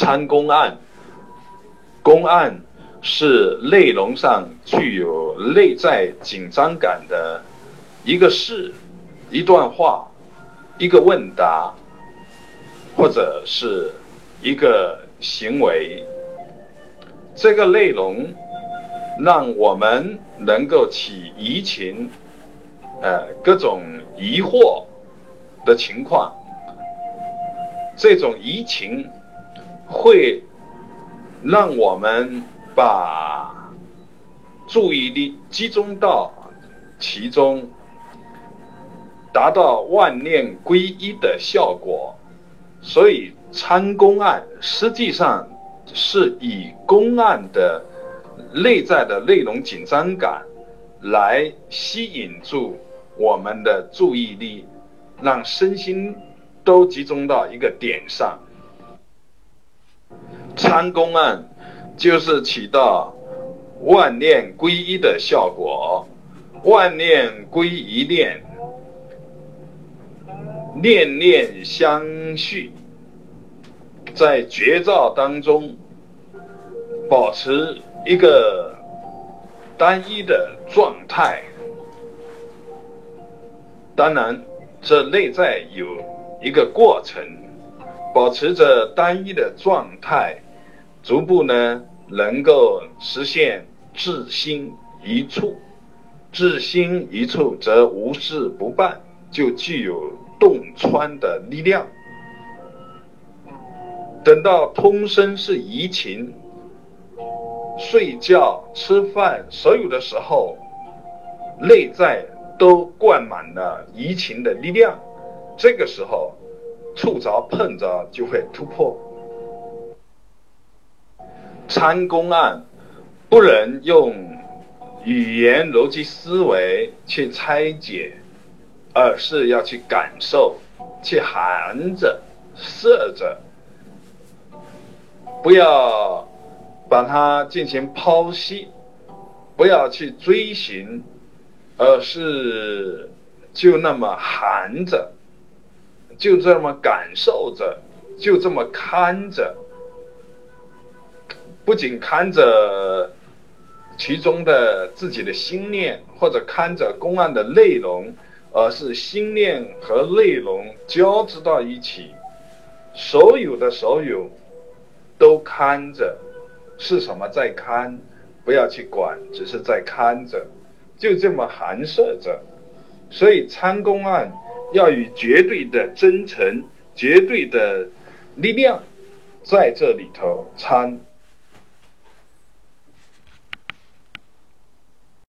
参公案，公案是内容上具有内在紧张感的一个事、一段话、一个问答，或者是一个行为。这个内容让我们能够起疑情，呃，各种疑惑的情况，这种移情会让我们把注意力集中到其中，达到万念归一的效果。所以参公案实际上。是以公案的内在的内容紧张感来吸引住我们的注意力，让身心都集中到一个点上。参公案就是起到万念归一的效果，万念归一念，念念相续。在绝照当中，保持一个单一的状态。当然，这内在有一个过程，保持着单一的状态，逐步呢能够实现至心一处。至心一处，则无事不办，就具有洞穿的力量。等到通身是怡情，睡觉、吃饭，所有的时候，内在都灌满了怡情的力量。这个时候，触着碰着就会突破。参公案不能用语言逻辑思维去拆解，而是要去感受，去含着、摄着。不要把它进行剖析，不要去追寻，而是就那么含着，就这么感受着，就这么看着。不仅看着其中的自己的心念，或者看着公案的内容，而是心念和内容交织到一起，所有的所有。都看着，是什么在看？不要去管，只是在看着，就这么含摄着。所以参公案要与绝对的真诚、绝对的力量在这里头参。